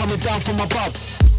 coming down from above.